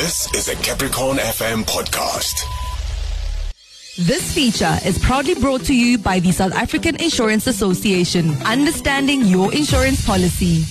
This is a Capricorn FM podcast. This feature is proudly brought to you by the South African Insurance Association, understanding your insurance policy.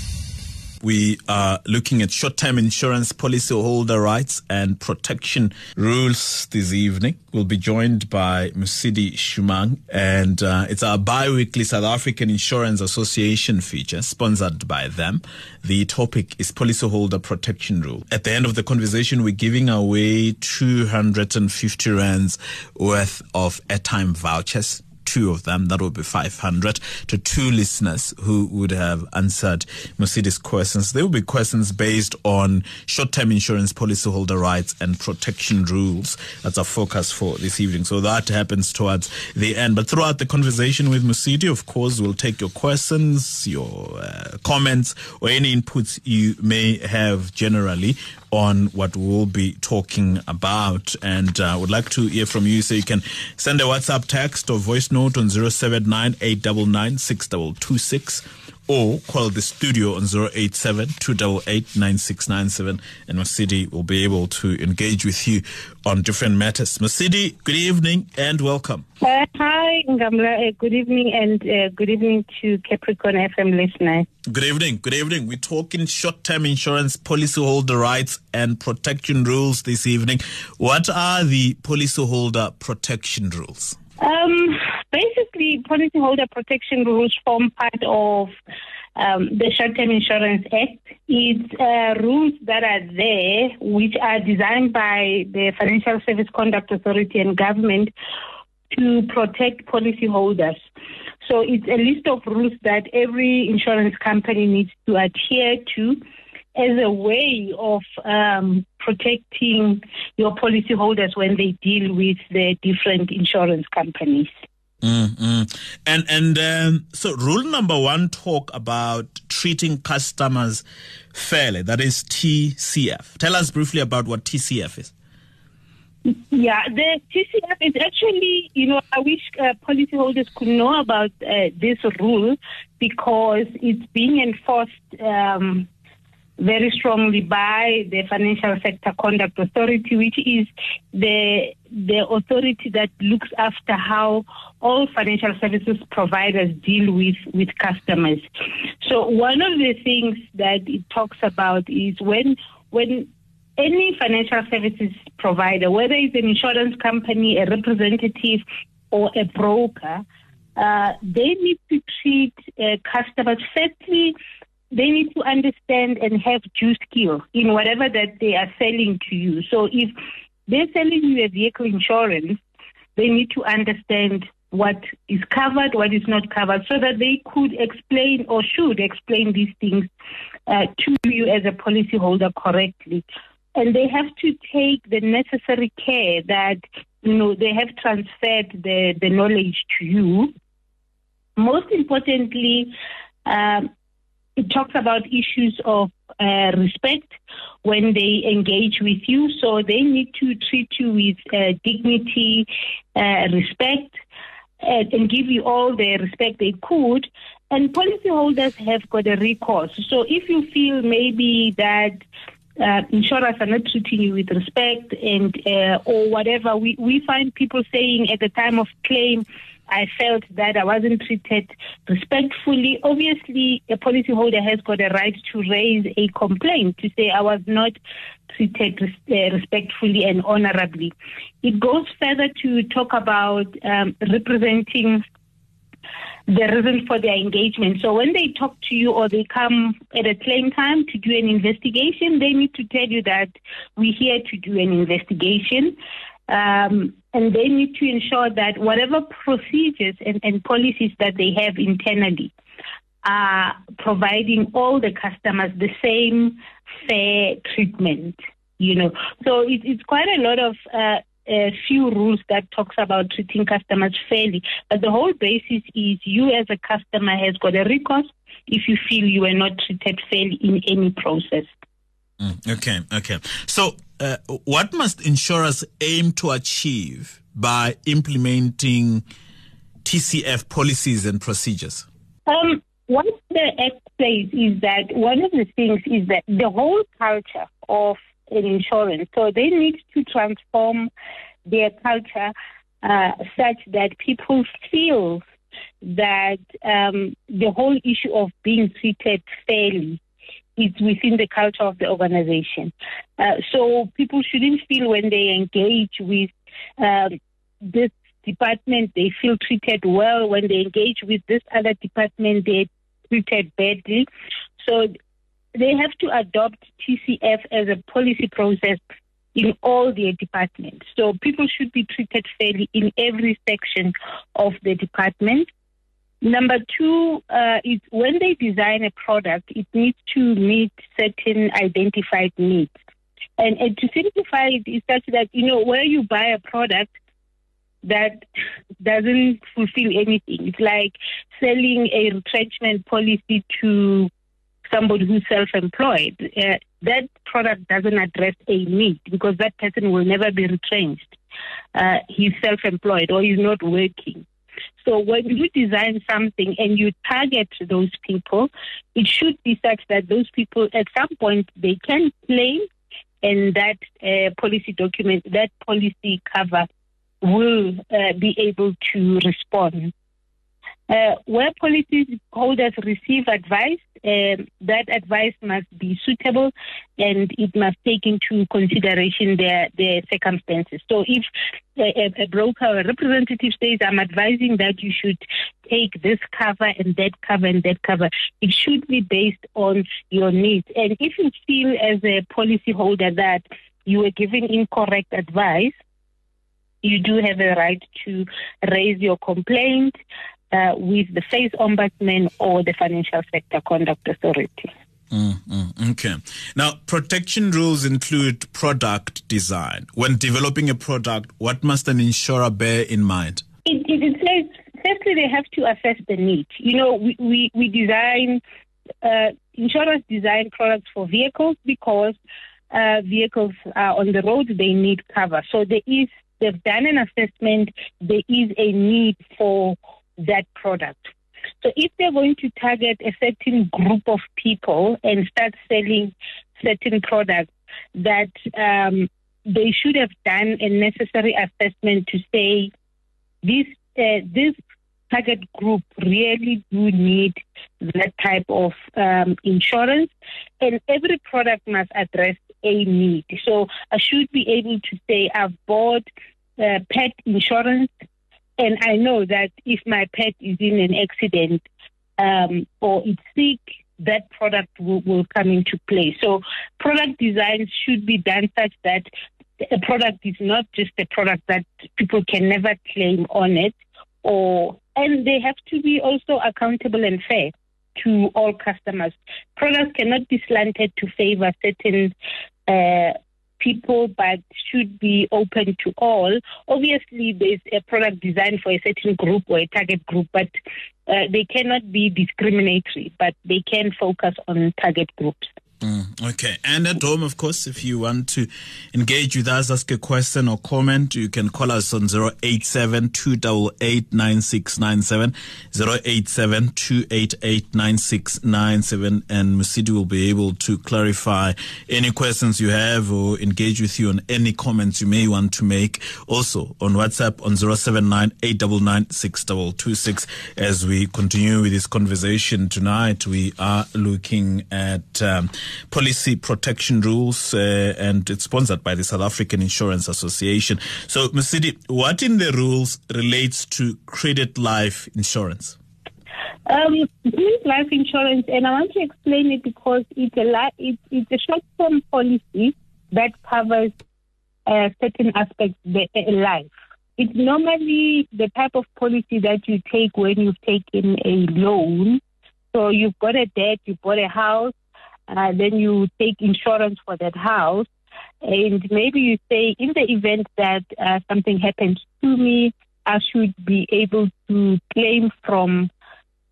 We are looking at short-term insurance policyholder rights and protection rules this evening. We'll be joined by Mosidi Shomang, and uh, it's our bi-weekly South African Insurance Association feature, sponsored by them. The topic is policyholder protection rule. At the end of the conversation, we're giving away 250 rands worth of airtime vouchers two of them, that would be 500 to two listeners who would have answered Mercedes questions. They will be questions based on short-term insurance policyholder rights and protection rules. That's our focus for this evening. So that happens towards the end. But throughout the conversation with Mosidi, of course, we'll take your questions, your uh, comments, or any inputs you may have generally on what we'll be talking about. And I uh, would like to hear from you. So you can send a WhatsApp text or voice note on 079 or call the studio on 087 288 and Mosidi will be able to engage with you on different matters. Mosidi, good evening and welcome. Uh, hi, Ngamla. Uh, good evening and uh, good evening to Capricorn FM listeners. Good evening. Good evening. We're talking short-term insurance policyholder rights and protection rules this evening. What are the policyholder protection rules? Um, basically, policyholder protection rules form part of um, the Short-Term Insurance Act. It's uh, rules that are there which are designed by the Financial Service Conduct Authority and government to protect policyholders. So it's a list of rules that every insurance company needs to adhere to as a way of um, protecting your policyholders when they deal with the different insurance companies. Mm-hmm. And and um, so rule number one talk about treating customers fairly. That is TCF. Tell us briefly about what TCF is. Yeah, the TCF is actually, you know, I wish uh, policyholders could know about uh, this rule because it's being enforced um, very strongly by the Financial Sector Conduct Authority, which is the the authority that looks after how all financial services providers deal with with customers. So one of the things that it talks about is when when any financial services provider, whether it's an insurance company, a representative, or a broker, uh, they need to treat uh, customers firstly they need to understand and have due skill in whatever that they are selling to you. So if they're selling you a vehicle insurance, they need to understand what is covered, what is not covered, so that they could explain or should explain these things uh, to you as a policyholder correctly. And they have to take the necessary care that you know they have transferred the, the knowledge to you. Most importantly, um, it talks about issues of uh, respect when they engage with you. So they need to treat you with uh, dignity, uh, respect, and, and, give you all the respect they could. And policyholders have got a recourse. So if you feel maybe that uh, insurers are not treating you with respect and uh, or whatever, we, we find people saying at the time of claim, I felt that I wasn't treated respectfully. Obviously, a policyholder has got a right to raise a complaint to say I was not treated uh, respectfully and honorably. It goes further to talk about um, representing the reason for their engagement. So when they talk to you or they come at a claim time to do an investigation, they need to tell you that we're here to do an investigation. Um, and they need to ensure that whatever procedures and, and policies that they have internally are providing all the customers the same fair treatment. You know, so it, it's quite a lot of uh, a few rules that talks about treating customers fairly. But the whole basis is you as a customer has got a recourse if you feel you were not treated fairly in any process. Mm, okay, okay. So uh, what must insurers aim to achieve by implementing TCF policies and procedures? Um, what the Act says is that one of the things is that the whole culture of in insurance. So they need to transform their culture uh, such that people feel that um, the whole issue of being treated fairly is within the culture of the organization. Uh, so people shouldn't feel when they engage with um, this department, they feel treated well. When they engage with this other department, they're treated badly. So they have to adopt TCF as a policy process in all their departments. So people should be treated fairly in every section of the department. Number two uh, is when they design a product, it needs to meet certain identified needs. And, and to simplify it is such that, you know, where you buy a product that doesn't fulfill anything, it's like selling a retrenchment policy to somebody who's self-employed. Uh, that product doesn't address a need because that person will never be retrenched. Uh, he's self-employed or he's not working. So when you design something and you target those people, it should be such that those people at some point they can claim and that uh, policy document, that policy cover will uh, be able to respond. Uh, where policy holders receive advice, um, that advice must be suitable and it must take into consideration their, their circumstances. So if a, a broker or a representative says, I'm advising that you should take this cover and that cover and that cover, it should be based on your needs. And if you feel as a policyholder that you were given incorrect advice, you do have a right to raise your complaint uh, with the FAIS Ombudsman or the Financial Sector Conduct Authority. Mm, mm, okay. Now, protection rules include product design. When developing a product, what must an insurer bear in mind? It, it, it says, firstly, they have to assess the need. You know, we, we, we design, uh, insurers design products for vehicles because uh, vehicles are on the road, they need cover. So there is, they've done an assessment, there is a need for that product. So if they're going to target a certain group of people and start selling certain products, that um, they should have done a necessary assessment to say this uh, this target group really do need that type of um, insurance, and every product must address a need. So I should be able to say I've bought uh, pet insurance and I know that if my pet is in an accident um, or it's sick, that product will, will come into play. So product design should be done such that a product is not just a product that people can never claim on it or and they have to be also accountable and fair to all customers. Products cannot be slanted to favor certain uh, people, but should be open to all. Obviously, there's a product designed for a certain group or a target group, but uh, they cannot be discriminatory, but they can focus on target groups. Mm, okay. And at home, of course, if you want to engage with us, ask a question or comment, you can call us on 087 288 9697, 087 288 9697, and Mosidi will be able to clarify any questions you have or engage with you on any comments you may want to make. Also on WhatsApp on 079 899 As we continue with this conversation tonight, we are looking at um, policy protection rules, uh, and it's sponsored by the South African Insurance Association. So, Mosidi, what in the rules relates to credit life insurance? Um, credit life insurance, and I want to explain it because it's a li- it's, it's a short-term policy that covers uh, certain aspects of life. It's normally the type of policy that you take when you've taken a loan. So you've got a debt, you bought a house, uh, then you take insurance for that house. And maybe you say, in the event that uh, something happens to me, I should be able to claim from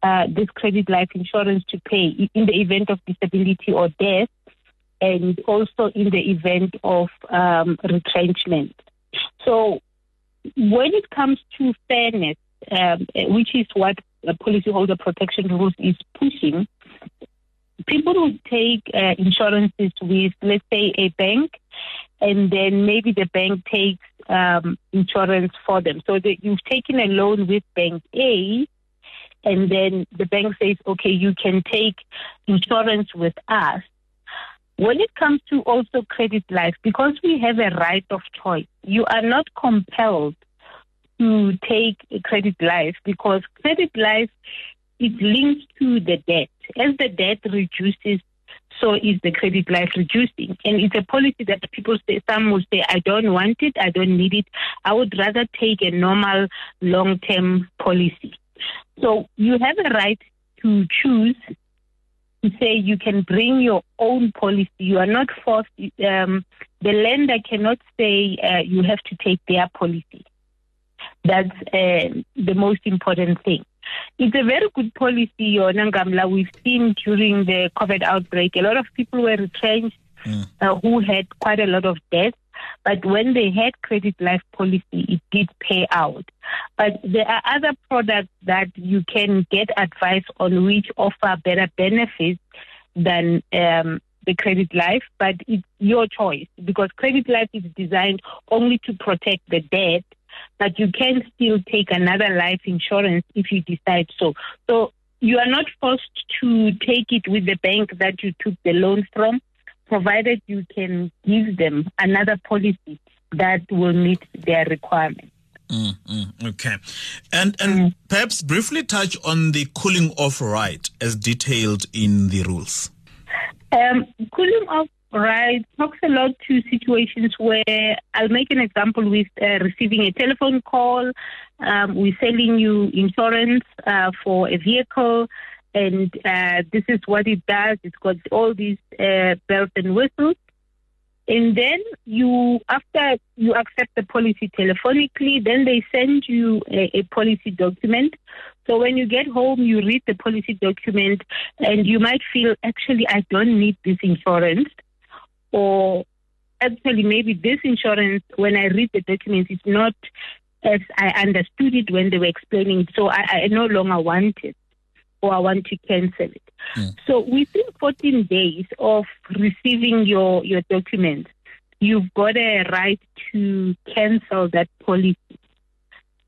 uh, this credit life insurance to pay in the event of disability or death, and also in the event of um, retrenchment. So, when it comes to fairness, um, which is what the policyholder protection rules is pushing, people would take uh, insurances with, let's say, a bank, and then maybe the bank takes um, insurance for them. So that you've taken a loan with Bank A, and then the bank says, okay, you can take insurance with us. When it comes to also credit life, because we have a right of choice, you are not compelled to take credit life because credit life is linked to the debt. As the debt reduces, so is the credit life reducing. And it's a policy that people say, some will say, I don't want it, I don't need it. I would rather take a normal long term policy. So you have a right to choose to say you can bring your own policy. You are not forced, um, the lender cannot say uh, you have to take their policy. That's uh, the most important thing. It's a very good policy, Ngamla. We've seen during the COVID outbreak, a lot of people were retrenched mm. uh, who had quite a lot of debt. But when they had credit life policy, it did pay out. But there are other products that you can get advice on which offer better benefits than um, the credit life, but it's your choice because credit life is designed only to protect the debt but you can still take another life insurance if you decide so. So you are not forced to take it with the bank that you took the loan from, provided you can give them another policy that will meet their requirements. Mm, mm, okay. And and mm. perhaps briefly touch on the cooling off right as detailed in the rules. Um, cooling off right talks a lot to situations where I'll make an example with uh, receiving a telephone call. Um, we're selling you insurance uh, for a vehicle, and uh, this is what it does. It's got all these uh, bells and whistles. And then you, after you accept the policy telephonically, then they send you a, a, policy document. So when you get home, you read the policy document and you might feel, actually, I don't need this insurance or actually maybe this insurance, when I read the documents, is not as I understood it when they were explaining it. So I, I no longer want it or I want to cancel it. Mm. So within 14 days of receiving your, your documents, you've got a right to cancel that policy.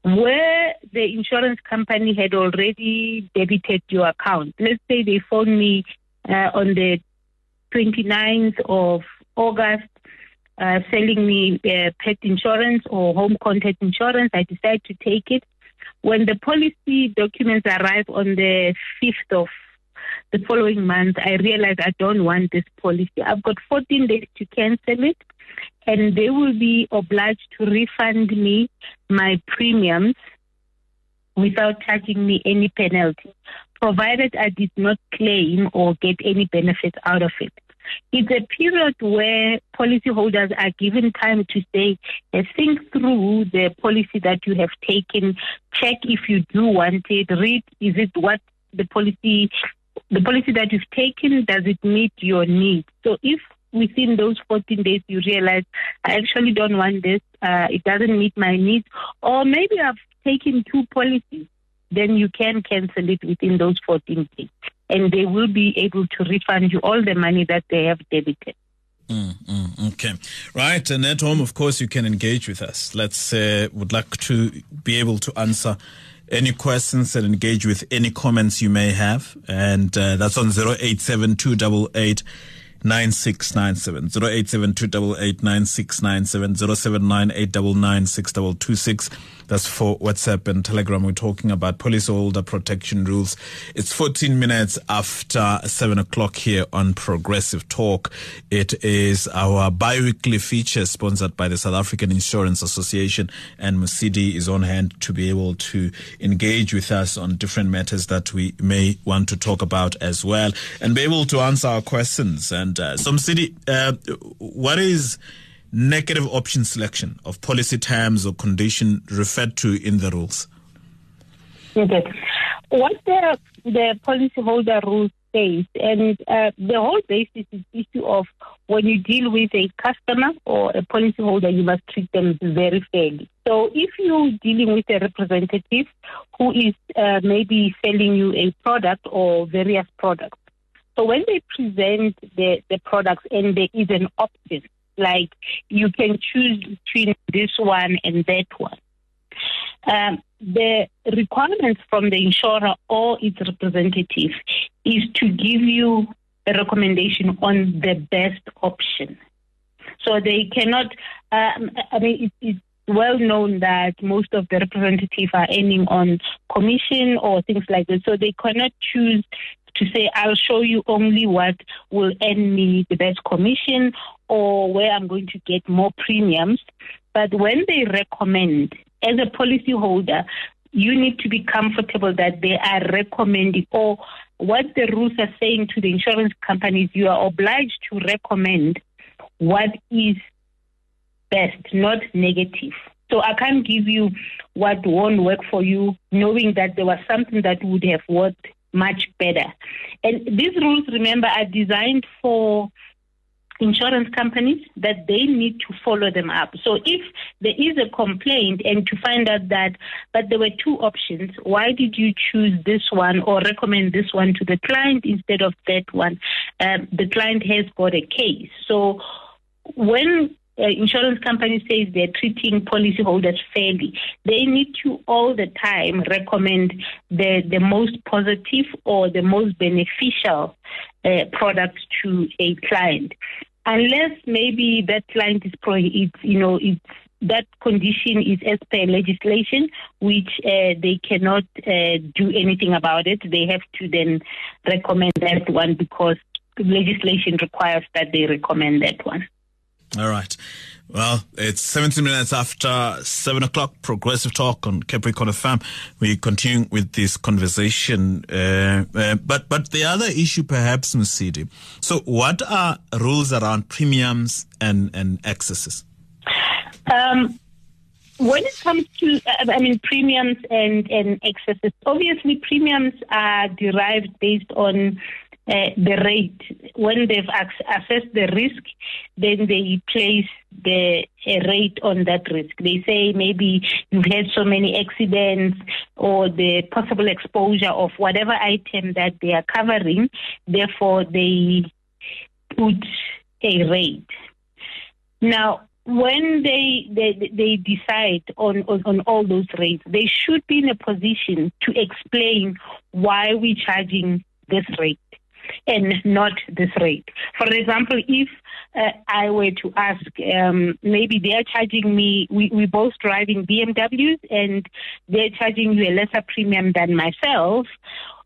Where the insurance company had already debited your account, let's say they phone me uh, on the 29th of August, uh, selling me uh, pet insurance or home content insurance. I decide to take it. When the policy documents arrive on the 5th of the following month, I realize I don't want this policy. I've got 14 days to cancel it, and they will be obliged to refund me my premiums without charging me any penalty, provided I did not claim or get any benefit out of it. It's a period where policyholders are given time to say, think through the policy that you have taken, check if you do want it, read, is it what the policy, the policy that you've taken, does it meet your needs? So if within those 14 days you realize I actually don't want this, uh, it doesn't meet my needs, or maybe I've taken two policies, then you can cancel it within those 14 days and they will be able to refund you all the money that they have debited. Mm, mm, okay. Right. And at home, of course, you can engage with us. Let's, uh, would like to be able to answer any questions and engage with any comments you may have. And uh, that's on 087288 9697 0872889697 that's for WhatsApp and Telegram. We're talking about policyholder protection rules. It's 14 minutes after 7 o'clock here on Progressive Talk. It is our bi-weekly feature sponsored by the South African Insurance Association and Mosidi is on hand to be able to engage with us on different matters that we may want to talk about as well and be able to answer our questions. And uh, so Mosidi, uh, what is negative option selection of policy terms or condition referred to in the rules? Okay. What the, the policyholder rules says, and uh, the whole basis is issue of when you deal with a customer or a policyholder, you must treat them very fairly. So if you're dealing with a representative who is uh, maybe selling you a product or various products, So when they present the, the products and there is an option, like you can choose between this one and that one, um, the requirements from the insurer or its representative is to give you a recommendation on the best option. So they cannot, um, I mean, it, it's well known that most of the representatives are aiming on commission or things like that. So they cannot choose to say, I'll show you only what will earn me the best commission or where I'm going to get more premiums. But when they recommend, as a policyholder, you need to be comfortable that they are recommending or what the rules are saying to the insurance companies, you are obliged to recommend what is best, not negative. So I can't give you what won't work for you, knowing that there was something that would have worked much better. And these rules, remember, are designed for insurance companies that they need to follow them up. So if there is a complaint and to find out that, but there were two options, why did you choose this one or recommend this one to the client instead of that one? Um, the client has got a case. So when uh, insurance company says they're treating policyholders fairly, they need to all the time recommend the, the most positive or the most beneficial uh, product to a client. Unless maybe that client is pro, it's, you know, it's that condition is as per legislation, which uh, they cannot uh, do anything about it. They have to then recommend that one because legislation requires that they recommend that one. All right. Well, it's 17 minutes after 7 o'clock. Progressive Talk on Capricorn FM. We continue with this conversation. Uh, uh, but, but the other issue, perhaps, Mosidi. So, what are rules around premiums and, and excesses? Um, when it comes to, uh, I mean, premiums and, and excesses, obviously premiums are derived based on uh, the rate. When they've assessed the risk, then they place the rate on that risk. They say maybe you've had so many accidents or the possible exposure of whatever item that they are covering. Therefore, they put a rate. Now, when they, they they decide on, on, on all those rates, they should be in a position to explain why we're charging this rate and not this rate. For example, if uh, I were to ask, um, maybe they are charging me, we, we both driving BMWs and they're charging you a lesser premium than myself.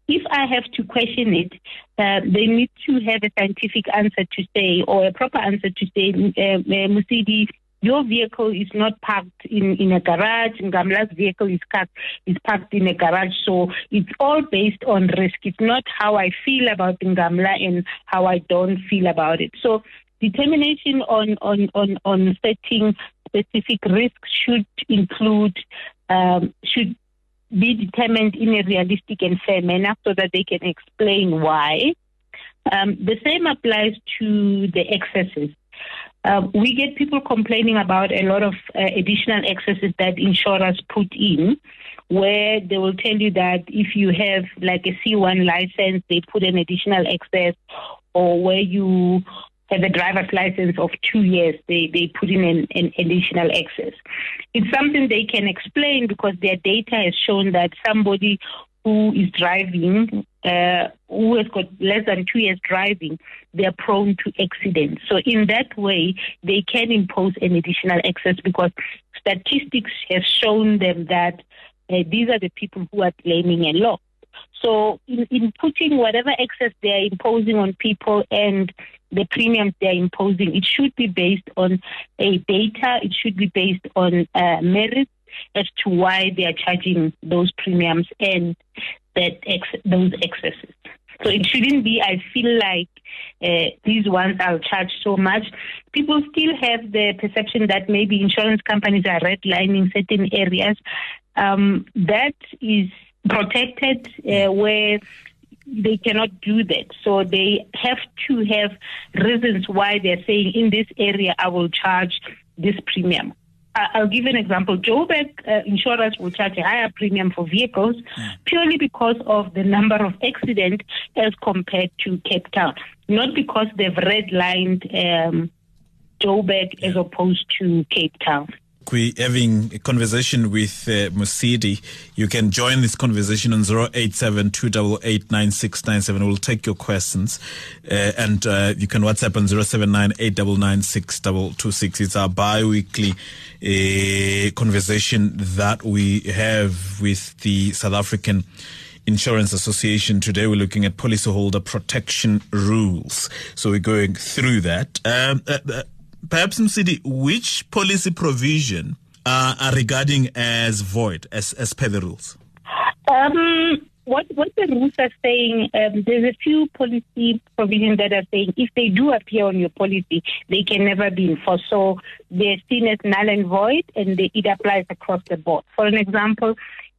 If I have to question it, uh, they need to have a scientific answer to say or a proper answer to say, uh, uh Mosidi, your vehicle is not parked in, in a garage. Ngamla's vehicle is, parked, is parked in a garage. So it's all based on risk. It's not how I feel about Ngamla and how I don't feel about it. So determination on, on, on, on setting specific risks should include, um, should be determined in a realistic and fair manner so that they can explain why. Um, the same applies to the excesses. Uh, we get people complaining about a lot of uh, additional excesses that insurers put in, where they will tell you that if you have like a C1 license, they put an additional excess, or where you have a driver's license of two years, they, they put in an, an additional excess. It's something they can explain because their data has shown that somebody who is driving, uh, who has got less than two years driving, they are prone to accidents. So in that way, they can impose an additional excess because statistics have shown them that uh, these are the people who are claiming a lot. So in, in putting whatever excess they are imposing on people and the premiums they are imposing, it should be based on a data. It should be based on uh, merit as to why they are charging those premiums and that ex- those excesses. So it shouldn't be, I feel like uh, these ones are charged so much. People still have the perception that maybe insurance companies are redlining certain areas. Um, that is protected uh, where they cannot do that. So they have to have reasons why they're saying in this area I will charge this premium. I'll give an example. Joburg uh, insurers will charge a higher premium for vehicles purely because of the number of accidents as compared to Cape Town, not because they've redlined um, Joburg as opposed to Cape Town we're having a conversation with uh, Mosidi. You can join this conversation on 087 We'll take your questions. Uh, and uh, you can WhatsApp on 079 It's our bi-weekly uh, conversation that we have with the South African Insurance Association. Today we're looking at policyholder protection rules. So we're going through that. Um, uh, uh, perhaps Mosidi, which policy provision uh, are regarding as void as, as per the rules? Um, what what the rules are saying, um, there's a few policy provisions that are saying if they do appear on your policy, they can never be enforced. So they're seen as null and void, and they, it applies across the board. For an example,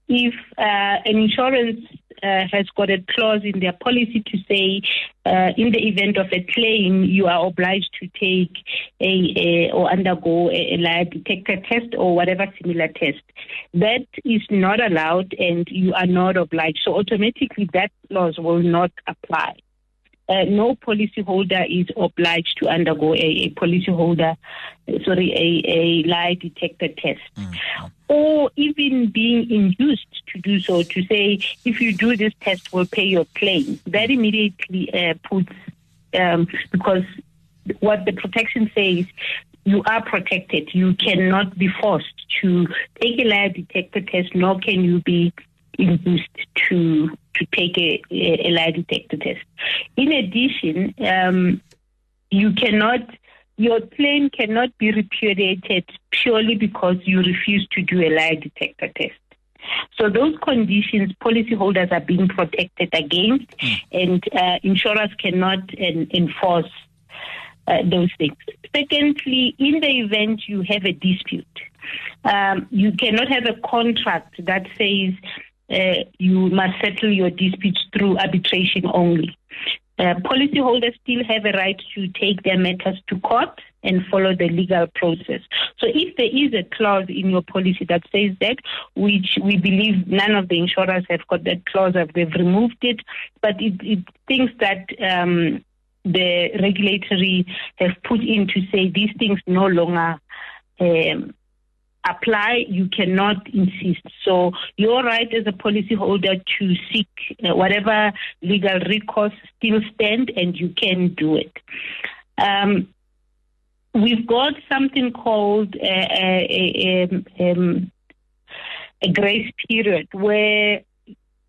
if uh, an insurance uh, has got a clause in their policy to say, uh, in the event of a claim, you are obliged to take a, a or undergo a, a lie detector test or whatever similar test. That is not allowed, and you are not obliged. So automatically, that clause will not apply uh, no policyholder is obliged to undergo a, a policyholder, sorry, a, a lie detector test. Mm-hmm. Or even being induced to do so, to say, if you do this test, we'll pay your claim. That immediately uh, puts, um, because what the protection says, you are protected. You cannot be forced to take a lie detector test, nor can you be induced to to take a, a lie detector test. In addition, um, you cannot your claim cannot be repudiated purely because you refuse to do a lie detector test. So those conditions, policyholders are being protected against, mm. and uh, insurers cannot en- enforce uh, those things. Secondly, in the event you have a dispute, um, you cannot have a contract that says uh, you must settle your disputes through arbitration only. Uh, policyholders still have a right to take their matters to court and follow the legal process. So if there is a clause in your policy that says that, which we believe none of the insurers have got that clause, they've removed it, but it, it thinks that um, the regulatory have put in to say these things no longer um, apply, you cannot insist. So your right as a policyholder to seek uh, whatever legal recourse still stand, and you can do it. Um, we've got something called a, a, a, um, a grace period where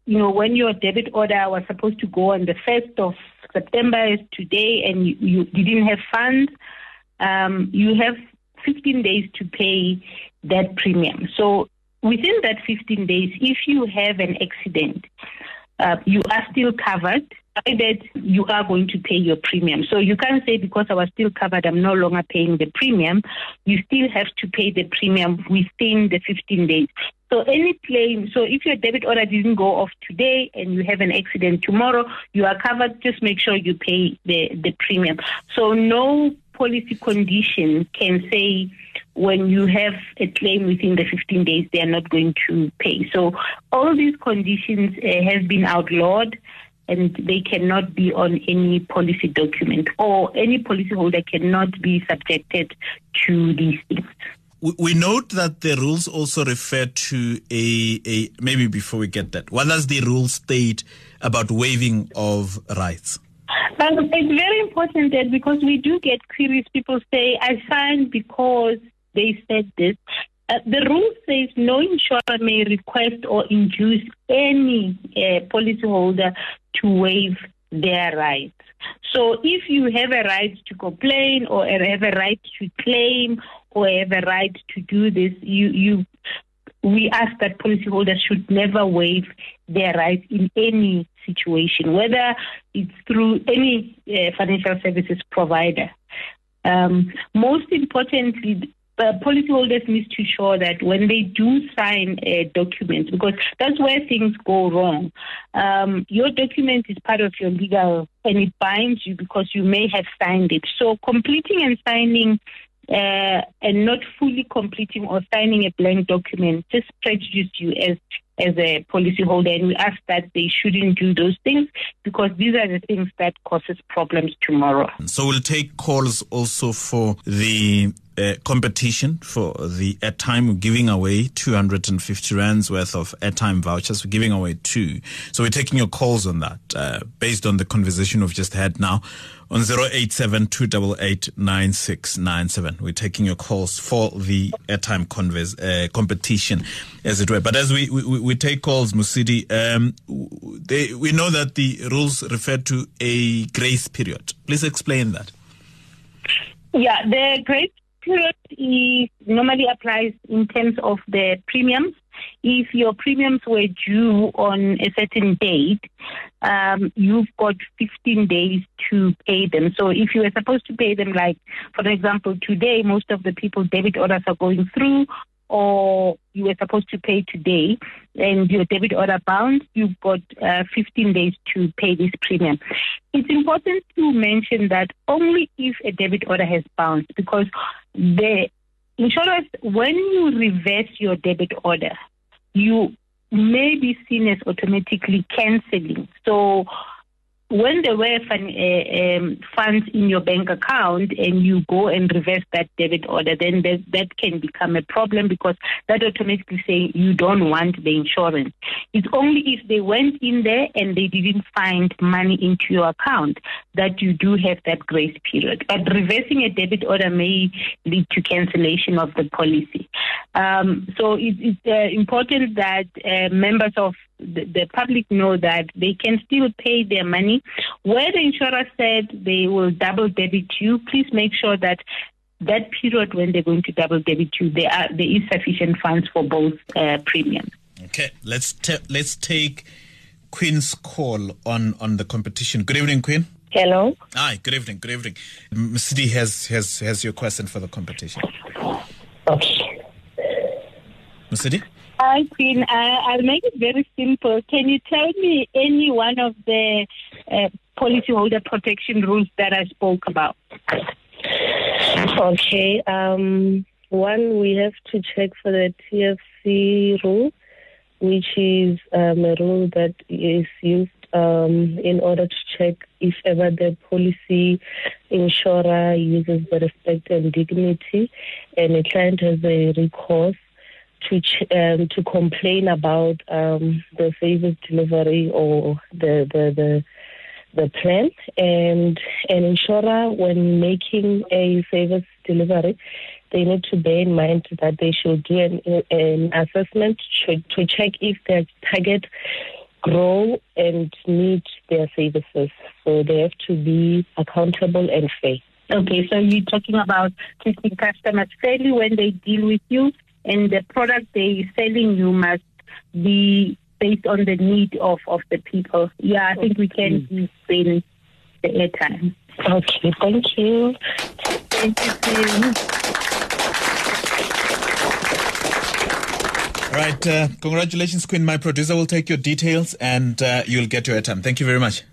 you know, when your debit order was supposed to go on the 1st of September is today and you, you didn't have funds, um, you have 15 days to pay that premium. So within that 15 days, if you have an accident, uh, you are still covered. That you are going to pay your premium. So you can't say because I was still covered, I'm no longer paying the premium. You still have to pay the premium within the 15 days. So any claim, so if your debit order didn't go off today and you have an accident tomorrow, you are covered. Just make sure you pay the, the premium. So no policy condition can say when you have a claim within the 15 days, they are not going to pay. So all these conditions uh, have been outlawed and they cannot be on any policy document or any policyholder cannot be subjected to these things. We note that the rules also refer to a, a maybe before we get that, what does the rule state about waiving of rights? Um, it's very important that because we do get queries, people say, I signed because they said this. Uh, the rule says no insurer may request or induce any uh, policyholder to waive their rights. So if you have a right to complain or have a right to claim or have a right to do this, you, you we ask that policyholders should never waive their rights in any situation, whether it's through any uh, financial services provider. Um, most importantly, uh, policyholders need to ensure that when they do sign a document, because that's where things go wrong. Um, your document is part of your legal and it binds you because you may have signed it. So completing and signing uh, and not fully completing or signing a blank document just prejudice you as as a policyholder, and we ask that they shouldn't do those things because these are the things that causes problems tomorrow. So we'll take calls also for the competition for the airtime. We're giving away 250 rands worth of airtime vouchers. We're giving away two. So we're taking your calls on that uh, based on the conversation we've just had now on 087 We're taking your calls for the airtime uh, competition, as it were. But as we, we, we take calls, Mosidi, um, they, we know that the rules refer to a grace period. Please explain that. Yeah, the grace period is normally applies in terms of the premiums if your premiums were due on a certain date, um, you've got 15 days to pay them. So if you were supposed to pay them, like, for example, today, most of the people debit orders are going through, or you were supposed to pay today and your debit order bounced, you've got uh, 15 days to pay this premium. It's important to mention that only if a debit order has bounced, because the insurers, when you reverse your debit order, you may be seen as automatically cancelling. So when there were fun, uh, um, funds in your bank account and you go and reverse that debit order, then that, that can become a problem because that automatically say you don't want the insurance. It's only if they went in there and they didn't find money into your account that you do have that grace period. But reversing a debit order may lead to cancellation of the policy. Um, so it, it's uh, important that uh, members of the, the public know that they can still pay their money. Where the insurer said they will double debit you, please make sure that that period when they're going to double debit you, there are there is sufficient funds for both uh, premiums. Okay, let's t- let's take Queen's call on on the competition. Good evening, Queen. Hello. Hi. Good evening. Good evening. Mosidi has has has your question for the competition. Okay. Mosidi. Hi, Queen. Uh, I'll make it very simple. Can you tell me any one of the uh, policyholder protection rules that I spoke about? Okay. Um, one, we have to check for the TFC rule, which is um, a rule that is used um, in order to check if ever the policy insurer uses the respect and dignity and a client has a recourse to um, to complain about um, the service delivery or the the the the plan and an insurer when making a service delivery they need to bear in mind that they should do an, an assessment to, to check if their target grow and need their services. So they have to be accountable and fair. Okay, so you're talking about treating customers fairly when they deal with you and the product they're selling you must be based on the need of, of the people. Yeah, I think we can use the airtime. Okay, thank you. Thank you. All right. Uh, congratulations, Queen. My producer will take your details and uh, you'll get your airtime. Thank you very much.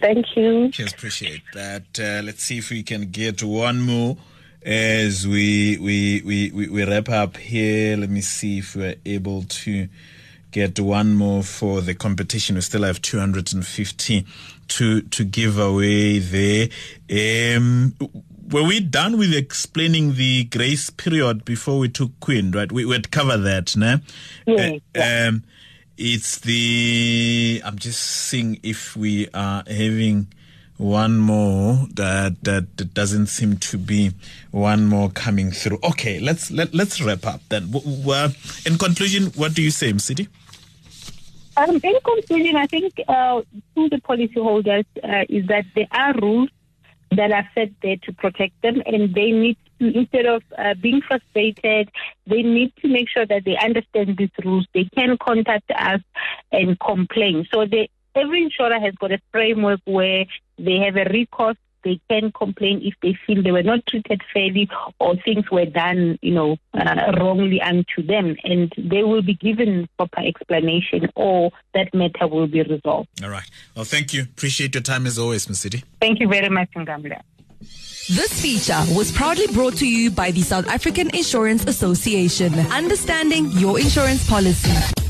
Thank you. Cheers. Appreciate that. Uh, let's see if we can get one more as we, we we, we we wrap up here. Let me see if we're able to get one more for the competition. We still have 250 to to give away there. Um, were we done with explaining the grace period before we took Queen? Right, we would cover that, no? Yes, Uh, um, it's the. I'm just seeing if we are having one more that that, doesn't seem to be one more coming through. Okay, let's let let's wrap up then. Uh, in conclusion, what do you say, City? Um, in conclusion, I think uh, to the policyholders uh, is that there are rules that are set there to protect them, and they need to, instead of uh, being frustrated, they need to make sure that they understand these rules. They can contact us and complain. So they, every insurer has got a framework where they have a recourse. They can complain if they feel they were not treated fairly or things were done, you know, uh, wrongly unto them, and they will be given proper explanation, or that matter will be resolved. All right. Well, thank you. Appreciate your time as always, Ms. City. Thank you very much, Ngamla. This feature was proudly brought to you by the South African Insurance Association. Understanding your insurance policy.